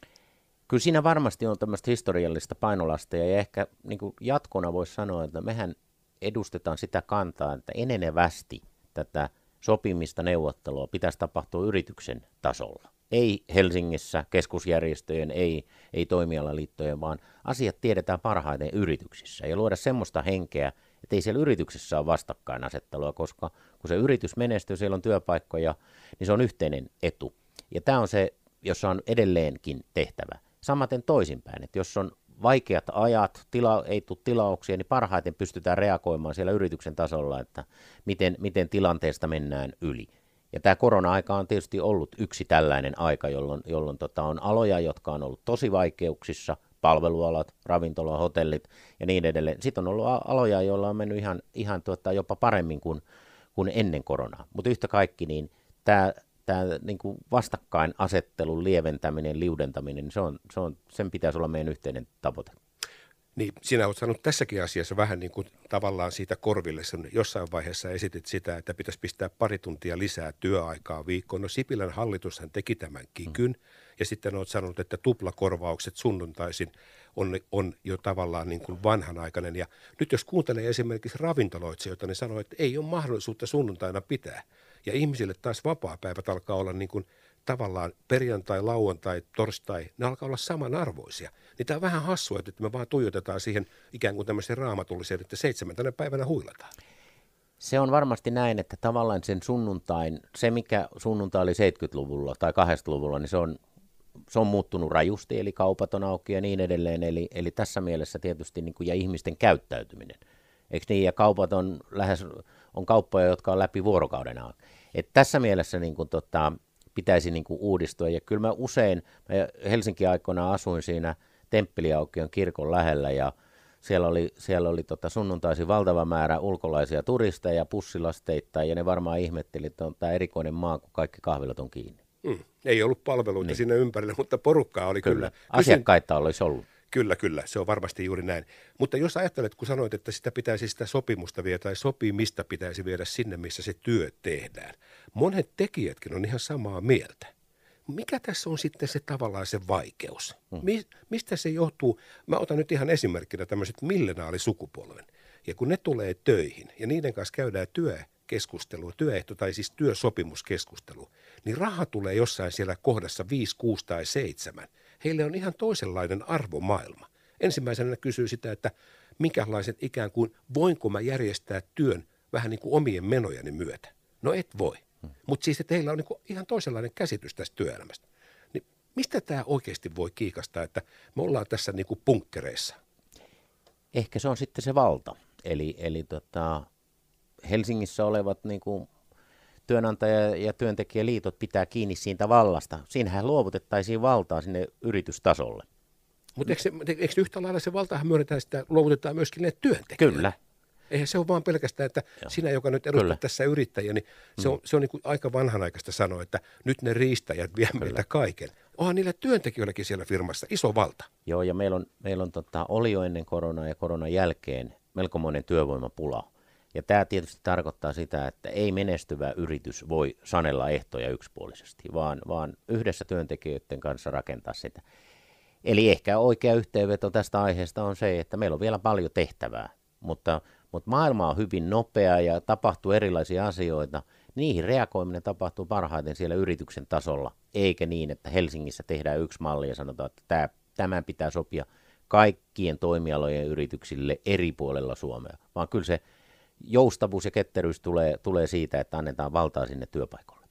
Speaker 3: Kyllä siinä varmasti on tämmöistä historiallista painolasta ja ehkä niin kuin jatkona voisi sanoa, että mehän edustetaan sitä kantaa, että enenevästi tätä sopimista, neuvottelua pitäisi tapahtua yrityksen tasolla. Ei Helsingissä keskusjärjestöjen, ei, ei toimialaliittojen, vaan asiat tiedetään parhaiten yrityksissä ja luoda semmoista henkeä, että ei siellä yrityksessä ole vastakkainasettelua, koska kun se yritys menestyy, siellä on työpaikkoja, niin se on yhteinen etu. Ja tämä on se, jossa on edelleenkin tehtävä. Samaten toisinpäin, että jos on vaikeat ajat, tila, ei tule tilauksia, niin parhaiten pystytään reagoimaan siellä yrityksen tasolla, että miten, miten tilanteesta mennään yli. Ja tämä korona-aika on tietysti ollut yksi tällainen aika, jolloin, jolloin tota on aloja, jotka on ollut tosi vaikeuksissa, palvelualat, ravintola, hotellit ja niin edelleen. Sitten on ollut aloja, joilla on mennyt ihan, ihan tuota, jopa paremmin kuin, kuin ennen koronaa. Mutta yhtä kaikki, niin tämä tämä niin kuin vastakkainasettelun lieventäminen, liudentaminen, se on, se on, sen pitäisi olla meidän yhteinen tavoite.
Speaker 2: Niin, sinä olet sanonut tässäkin asiassa vähän niin kuin tavallaan siitä korville. Sen jossain vaiheessa esitit sitä, että pitäisi pistää pari tuntia lisää työaikaa viikkoon. No Sipilän hallitushan teki tämän kikyn. Mm. Ja sitten olet sanonut, että tuplakorvaukset sunnuntaisin on, on jo tavallaan niin kuin vanhanaikainen. Ja nyt jos kuuntelee esimerkiksi ravintoloitsijoita, niin sanoo, että ei ole mahdollisuutta sunnuntaina pitää. Ja ihmisille taas vapaa-päivät alkaa olla niin kuin tavallaan perjantai, lauantai, torstai, ne alkaa olla samanarvoisia. Niin tämä on vähän hassua, että me vaan tuijotetaan siihen ikään kuin tämmöiseen raamatulliseen, että seitsemäntenä päivänä huilataan.
Speaker 3: Se on varmasti näin, että tavallaan sen sunnuntain, se mikä sunnuntai oli 70-luvulla tai 80-luvulla, niin se on, se on muuttunut rajusti, eli kaupat on auki ja niin edelleen. Eli, eli tässä mielessä tietysti niin kuin, ja ihmisten käyttäytyminen. Eikö niin? Ja kaupat on lähes, on kauppoja, jotka on läpi vuorokauden auki. Et tässä mielessä niin kuin, tota, pitäisi niin kuin, uudistua. Ja kyllä mä usein, mä Helsinki aikoina asuin siinä Temppeliaukion kirkon lähellä ja siellä oli, siellä oli tota sunnuntaisin valtava määrä ulkolaisia turisteja, pussilasteita, ja ne varmaan ihmetteli, että on tämä erikoinen maa, kun kaikki kahvilat on kiinni.
Speaker 2: Mm. Ei ollut palveluita niin. sinne ympärille, mutta porukkaa oli kyllä. kyllä.
Speaker 3: Asiakkaita olisi ollut.
Speaker 2: Kyllä, kyllä, se on varmasti juuri näin. Mutta jos ajattelet, kun sanoit, että sitä pitäisi sitä sopimusta viedä tai sopimista pitäisi viedä sinne, missä se työ tehdään. Monet tekijätkin on ihan samaa mieltä. Mikä tässä on sitten se tavallaan se vaikeus? Hmm. Mi- mistä se johtuu? Mä otan nyt ihan esimerkkinä tämmöiset millenaalisukupuolven. Ja kun ne tulee töihin ja niiden kanssa käydään työ, keskustelu, työehto tai siis työsopimuskeskustelu, niin raha tulee jossain siellä kohdassa 5, 6 tai 7. Heille on ihan toisenlainen arvomaailma. Ensimmäisenä kysyy sitä, että minkälaiset ikään kuin, voinko mä järjestää työn vähän niin kuin omien menojeni myötä. No et voi. Mutta siis, että heillä on niin ihan toisenlainen käsitys tästä työelämästä. Niin mistä tämä oikeasti voi kiikastaa, että me ollaan tässä niin kuin punkkereissa?
Speaker 3: Ehkä se on sitten se valta. Eli, eli tota, Helsingissä olevat niin kuin työnantaja- ja työntekijäliitot pitää kiinni siitä vallasta. Siinähän luovutettaisiin valtaa sinne yritystasolle.
Speaker 2: Mutta eikö, eikö yhtä lailla se valtahan myönnetään sitä, luovutetaan myöskin ne työntekijöille?
Speaker 3: Kyllä.
Speaker 2: Eihän se ole vaan pelkästään, että Joo. sinä, joka nyt edustat tässä yrittäjiä, niin se on, mm. se on niin kuin aika vanhanaikaista sanoa, että nyt ne riistäjät vie Kyllä. meiltä kaiken. Onhan niillä työntekijöilläkin siellä firmassa iso valta.
Speaker 3: Joo, ja meillä on, meillä on tota, oli jo ennen koronaa ja koronan jälkeen melkomoinen työvoimapula. Ja tämä tietysti tarkoittaa sitä, että ei menestyvä yritys voi sanella ehtoja yksipuolisesti, vaan, vaan yhdessä työntekijöiden kanssa rakentaa sitä. Eli ehkä oikea yhteenveto tästä aiheesta on se, että meillä on vielä paljon tehtävää, mutta, mutta maailma on hyvin nopea ja tapahtuu erilaisia asioita. Niihin reagoiminen tapahtuu parhaiten siellä yrityksen tasolla, eikä niin, että Helsingissä tehdään yksi malli ja sanotaan, että tämä, tämän pitää sopia kaikkien toimialojen yrityksille eri puolella Suomea, vaan kyllä se joustavuus ja ketteryys tulee, tulee siitä, että annetaan valtaa sinne työpaikalle.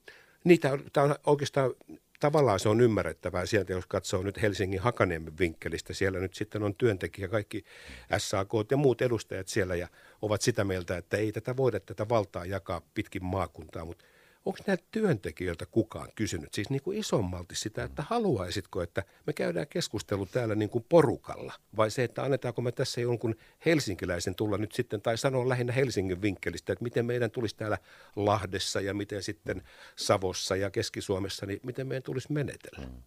Speaker 2: Niin, tämä on oikeastaan tavallaan se on ymmärrettävää sieltä, jos katsoo nyt Helsingin Hakaniemen vinkkelistä. Siellä nyt sitten on työntekijä, kaikki SAK ja muut edustajat siellä ja ovat sitä mieltä, että ei tätä voida tätä valtaa jakaa pitkin maakuntaa, mutta onko näitä työntekijöiltä kukaan kysynyt, siis niin kuin isommalti sitä, että haluaisitko, että me käydään keskustelu täällä niin kuin porukalla, vai se, että annetaanko me tässä jonkun helsinkiläisen tulla nyt sitten, tai sanoa lähinnä Helsingin vinkkelistä, että miten meidän tulisi täällä Lahdessa ja miten sitten Savossa ja Keski-Suomessa, niin miten meidän tulisi menetellä? Mm.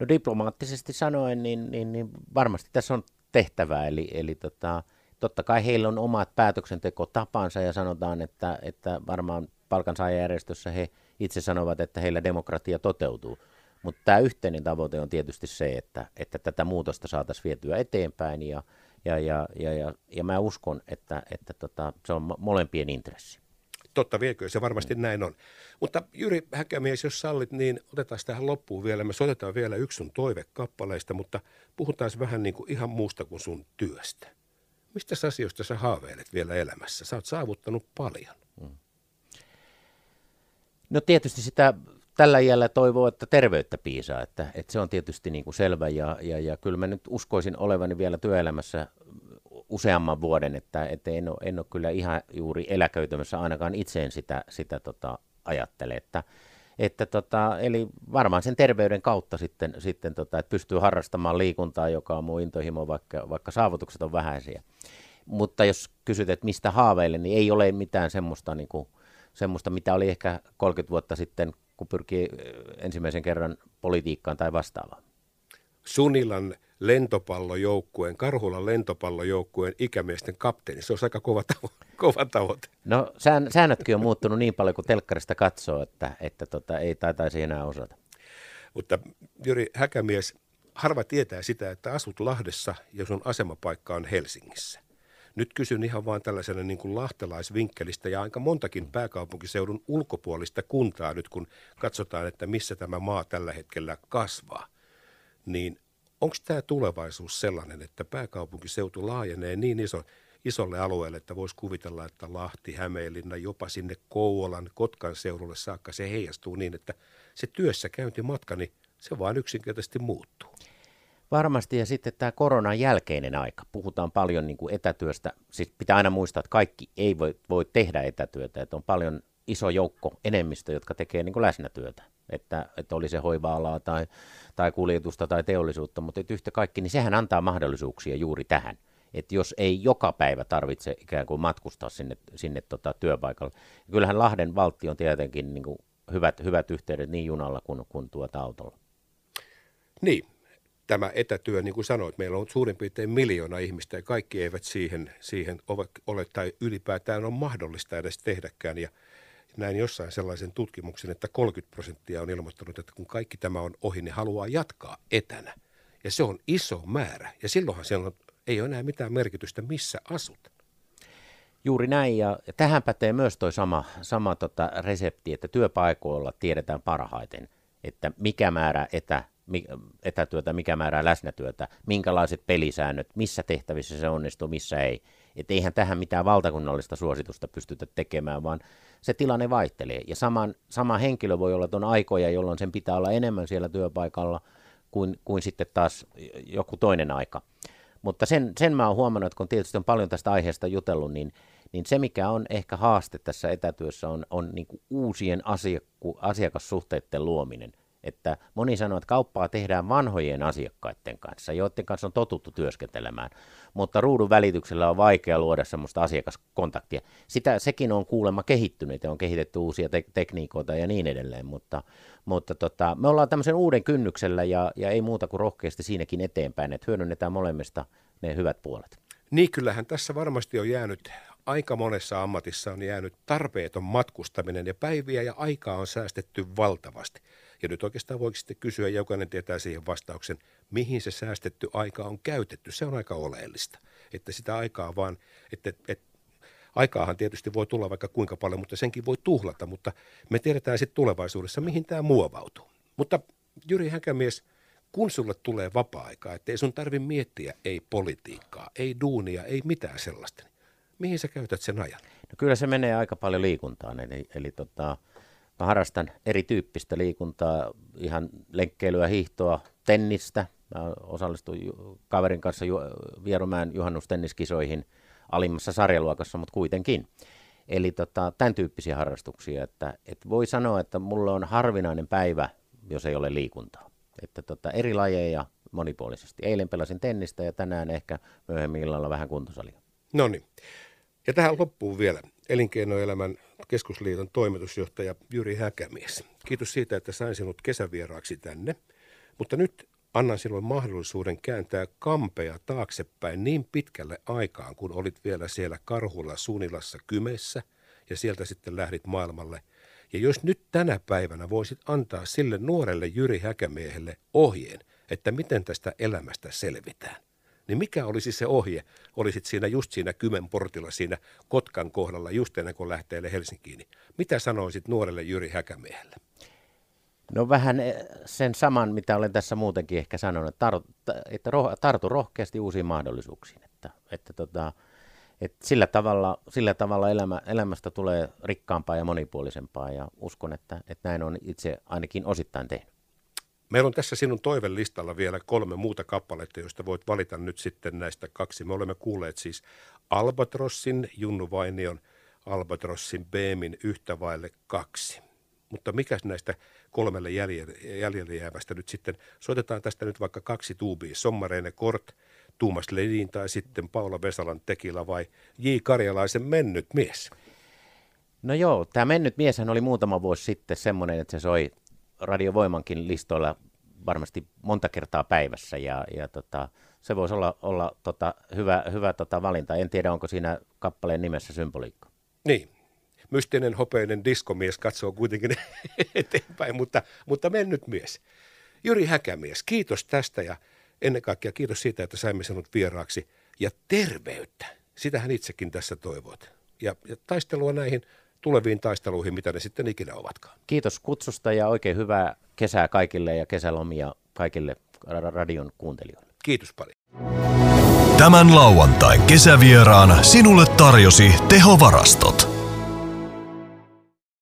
Speaker 3: No diplomaattisesti sanoen, niin, niin, niin varmasti tässä on tehtävää, eli, eli tota, totta kai heillä on omat päätöksentekotapansa ja sanotaan, että, että varmaan palkansaajajärjestössä he itse sanovat, että heillä demokratia toteutuu. Mutta tämä yhteinen tavoite on tietysti se, että, että tätä muutosta saataisiin vietyä eteenpäin ja, ja, ja, ja, ja, ja mä uskon, että, että tota, se on molempien intressi.
Speaker 2: Totta viekö, se varmasti mm. näin on. Mutta Jyri Häkämies, jos sallit, niin otetaan tähän loppuun vielä. Me soitetaan vielä yksi sun toivekappaleista, mutta puhutaan vähän niin kuin ihan muusta kuin sun työstä. Mistä asioista sä haaveilet vielä elämässä? Sä oot saavuttanut paljon.
Speaker 3: No tietysti sitä tällä iällä toivoo, että terveyttä piisaa, että, että se on tietysti niin kuin selvä ja, ja, ja kyllä mä nyt uskoisin olevani vielä työelämässä useamman vuoden, että, että en, ole, en ole kyllä ihan juuri eläköitymässä ainakaan itseen sitä, sitä tota, ajattele, että, että tota, eli varmaan sen terveyden kautta sitten, sitten tota, että pystyy harrastamaan liikuntaa, joka on mun intohimo, vaikka, vaikka saavutukset on vähäisiä. Mutta jos kysyt, että mistä haaveille, niin ei ole mitään semmoista niin kuin, semmoista, mitä oli ehkä 30 vuotta sitten, kun pyrkii ensimmäisen kerran politiikkaan tai vastaavaan.
Speaker 2: Sunilan lentopallojoukkueen, Karhulan lentopallojoukkueen ikämiesten kapteeni. Se on aika kova, tavo- *laughs* kova tavoite.
Speaker 3: No sään, säännötkin on muuttunut niin paljon, kun telkkarista katsoo, että, että tota, ei taitaisi enää osata.
Speaker 2: Mutta Jyri Häkämies, harva tietää sitä, että asut Lahdessa ja sun asemapaikka on Helsingissä. Nyt kysyn ihan vaan tällaisena niin kuin lahtelaisvinkkelistä ja aika montakin pääkaupunkiseudun ulkopuolista kuntaa nyt, kun katsotaan, että missä tämä maa tällä hetkellä kasvaa. Niin onko tämä tulevaisuus sellainen, että pääkaupunkiseutu laajenee niin iso, isolle alueelle, että voisi kuvitella, että Lahti, Hämeenlinna, jopa sinne Kouvolan, Kotkan seudulle saakka se heijastuu niin, että se työssä käyntimatka, niin se vaan yksinkertaisesti muuttuu.
Speaker 3: Varmasti ja sitten tämä koronan jälkeinen aika. Puhutaan paljon niin kuin etätyöstä. Siis pitää aina muistaa, että kaikki ei voi, voi tehdä etätyötä. Että on paljon iso joukko, enemmistö, jotka tekee niin kuin läsnätyötä. Että, että oli se hoiva-alaa tai, tai kuljetusta tai teollisuutta, mutta yhtä kaikki, niin sehän antaa mahdollisuuksia juuri tähän. Että jos ei joka päivä tarvitse ikään kuin matkustaa sinne, sinne tota työpaikalle. Ja kyllähän Lahden valtti on tietenkin niin kuin hyvät, hyvät yhteydet niin junalla kuin, kuin tuota autolla.
Speaker 2: Niin, tämä etätyö, niin kuin sanoit, meillä on suurin piirtein miljoona ihmistä ja kaikki eivät siihen, siihen ole tai ylipäätään on mahdollista edes tehdäkään. Ja näin jossain sellaisen tutkimuksen, että 30 prosenttia on ilmoittanut, että kun kaikki tämä on ohi, niin haluaa jatkaa etänä. Ja se on iso määrä. Ja silloinhan siellä on, ei ole enää mitään merkitystä, missä asut.
Speaker 3: Juuri näin, ja tähän pätee myös tuo sama, sama tota resepti, että työpaikoilla tiedetään parhaiten, että mikä määrä etä, etätyötä, mikä määrää läsnätyötä, minkälaiset pelisäännöt, missä tehtävissä se onnistuu, missä ei. Että eihän tähän mitään valtakunnallista suositusta pystytä tekemään, vaan se tilanne vaihtelee. Ja saman, sama henkilö voi olla tuon aikoja, jolloin sen pitää olla enemmän siellä työpaikalla kuin, kuin sitten taas joku toinen aika. Mutta sen, sen mä oon huomannut, että kun tietysti on paljon tästä aiheesta jutellut, niin, niin se mikä on ehkä haaste tässä etätyössä on, on niin uusien asiakku, asiakassuhteiden luominen – että moni sanoo, että kauppaa tehdään vanhojen asiakkaiden kanssa, joiden kanssa on totuttu työskentelemään, mutta ruudun välityksellä on vaikea luoda semmoista asiakaskontaktia. Sitä, sekin on kuulemma kehittynyt ja on kehitetty uusia te- tekniikoita ja niin edelleen, mutta, mutta tota, me ollaan tämmöisen uuden kynnyksellä ja, ja ei muuta kuin rohkeasti siinäkin eteenpäin, että hyödynnetään molemmista ne hyvät puolet.
Speaker 2: Niin kyllähän tässä varmasti on jäänyt aika monessa ammatissa on jäänyt tarpeeton matkustaminen ja päiviä ja aikaa on säästetty valtavasti. Ja nyt oikeastaan voiko sitten kysyä, ja jokainen tietää siihen vastauksen, mihin se säästetty aika on käytetty. Se on aika oleellista, että sitä aikaa vaan, että, että aikaahan tietysti voi tulla vaikka kuinka paljon, mutta senkin voi tuhlata, mutta me tiedetään sitten tulevaisuudessa, mihin tämä muovautuu. Mutta Jyri Häkämies, kun sulle tulee vapaa-aikaa, että ei sun tarvi miettiä ei politiikkaa, ei duunia, ei mitään sellaista, niin mihin sä käytät sen ajan?
Speaker 3: No kyllä se menee aika paljon liikuntaan, eli, eli tota, Mä harrastan erityyppistä liikuntaa, ihan lenkkeilyä, hiihtoa, tennistä. Mä osallistuin kaverin kanssa Vierumäen juhannustenniskisoihin alimmassa sarjaluokassa, mutta kuitenkin. Eli tota, tämän tyyppisiä harrastuksia, että, että voi sanoa, että mulle on harvinainen päivä, jos ei ole liikuntaa. Että tota, eri lajeja monipuolisesti. Eilen pelasin tennistä ja tänään ehkä myöhemmin illalla vähän kuntosalia.
Speaker 2: No niin. Ja tähän loppuun vielä elinkeinoelämän keskusliiton toimitusjohtaja Jyri Häkämies. Kiitos siitä, että sain sinut kesävieraaksi tänne. Mutta nyt annan sinulle mahdollisuuden kääntää kampea taaksepäin niin pitkälle aikaan, kun olit vielä siellä Karhulla Sunilassa Kymessä ja sieltä sitten lähdit maailmalle. Ja jos nyt tänä päivänä voisit antaa sille nuorelle Jyri Häkämiehelle ohjeen, että miten tästä elämästä selvitään, niin mikä olisi se ohje? Olisit siinä just siinä Kymen portilla, siinä Kotkan kohdalla, just ennen kuin lähtee Helsinkiin. Mitä sanoisit nuorelle Jyri Häkämiehelle?
Speaker 3: No vähän eh, sen saman, mitä olen tässä muutenkin ehkä sanonut, että, tartu rohkeasti uusiin mahdollisuuksiin. Että, että tota, että sillä tavalla, sillä tavalla elämä, elämästä tulee rikkaampaa ja monipuolisempaa ja uskon, että, että näin on itse ainakin osittain tehnyt.
Speaker 2: Meillä on tässä sinun toivelistalla vielä kolme muuta kappaletta, joista voit valita nyt sitten näistä kaksi. Me olemme kuulleet siis Albatrossin, Junnu Vainion Albatrossin Beemin yhtä vaille kaksi. Mutta mikä näistä kolmelle jäljelle jäävästä nyt sitten, soitetaan tästä nyt vaikka kaksi tuubia, Sommareine Kort, Tuumas Ledin tai sitten Paula Vesalan tekillä vai J. Karjalaisen mennyt mies?
Speaker 3: No joo, tämä mennyt mieshän oli muutama vuosi sitten semmoinen, että se soi radiovoimankin listoilla varmasti monta kertaa päivässä ja, ja tota, se voisi olla, olla tota, hyvä, hyvä tota valinta. En tiedä, onko siinä kappaleen nimessä symboliikka.
Speaker 2: Niin, mystinen hopeinen diskomies katsoo kuitenkin *laughs* eteenpäin, mutta, mutta mennyt mies. Jyri Häkämies, kiitos tästä ja ennen kaikkea kiitos siitä, että saimme sinut vieraaksi ja terveyttä. Sitähän itsekin tässä toivot. Ja, ja taistelua näihin tuleviin taisteluihin, mitä ne sitten ikinä ovatkaan.
Speaker 3: Kiitos kutsusta ja oikein hyvää kesää kaikille ja kesälomia kaikille radion kuuntelijoille.
Speaker 2: Kiitos paljon.
Speaker 1: Tämän lauantain kesävieraan sinulle tarjosi tehovarastot.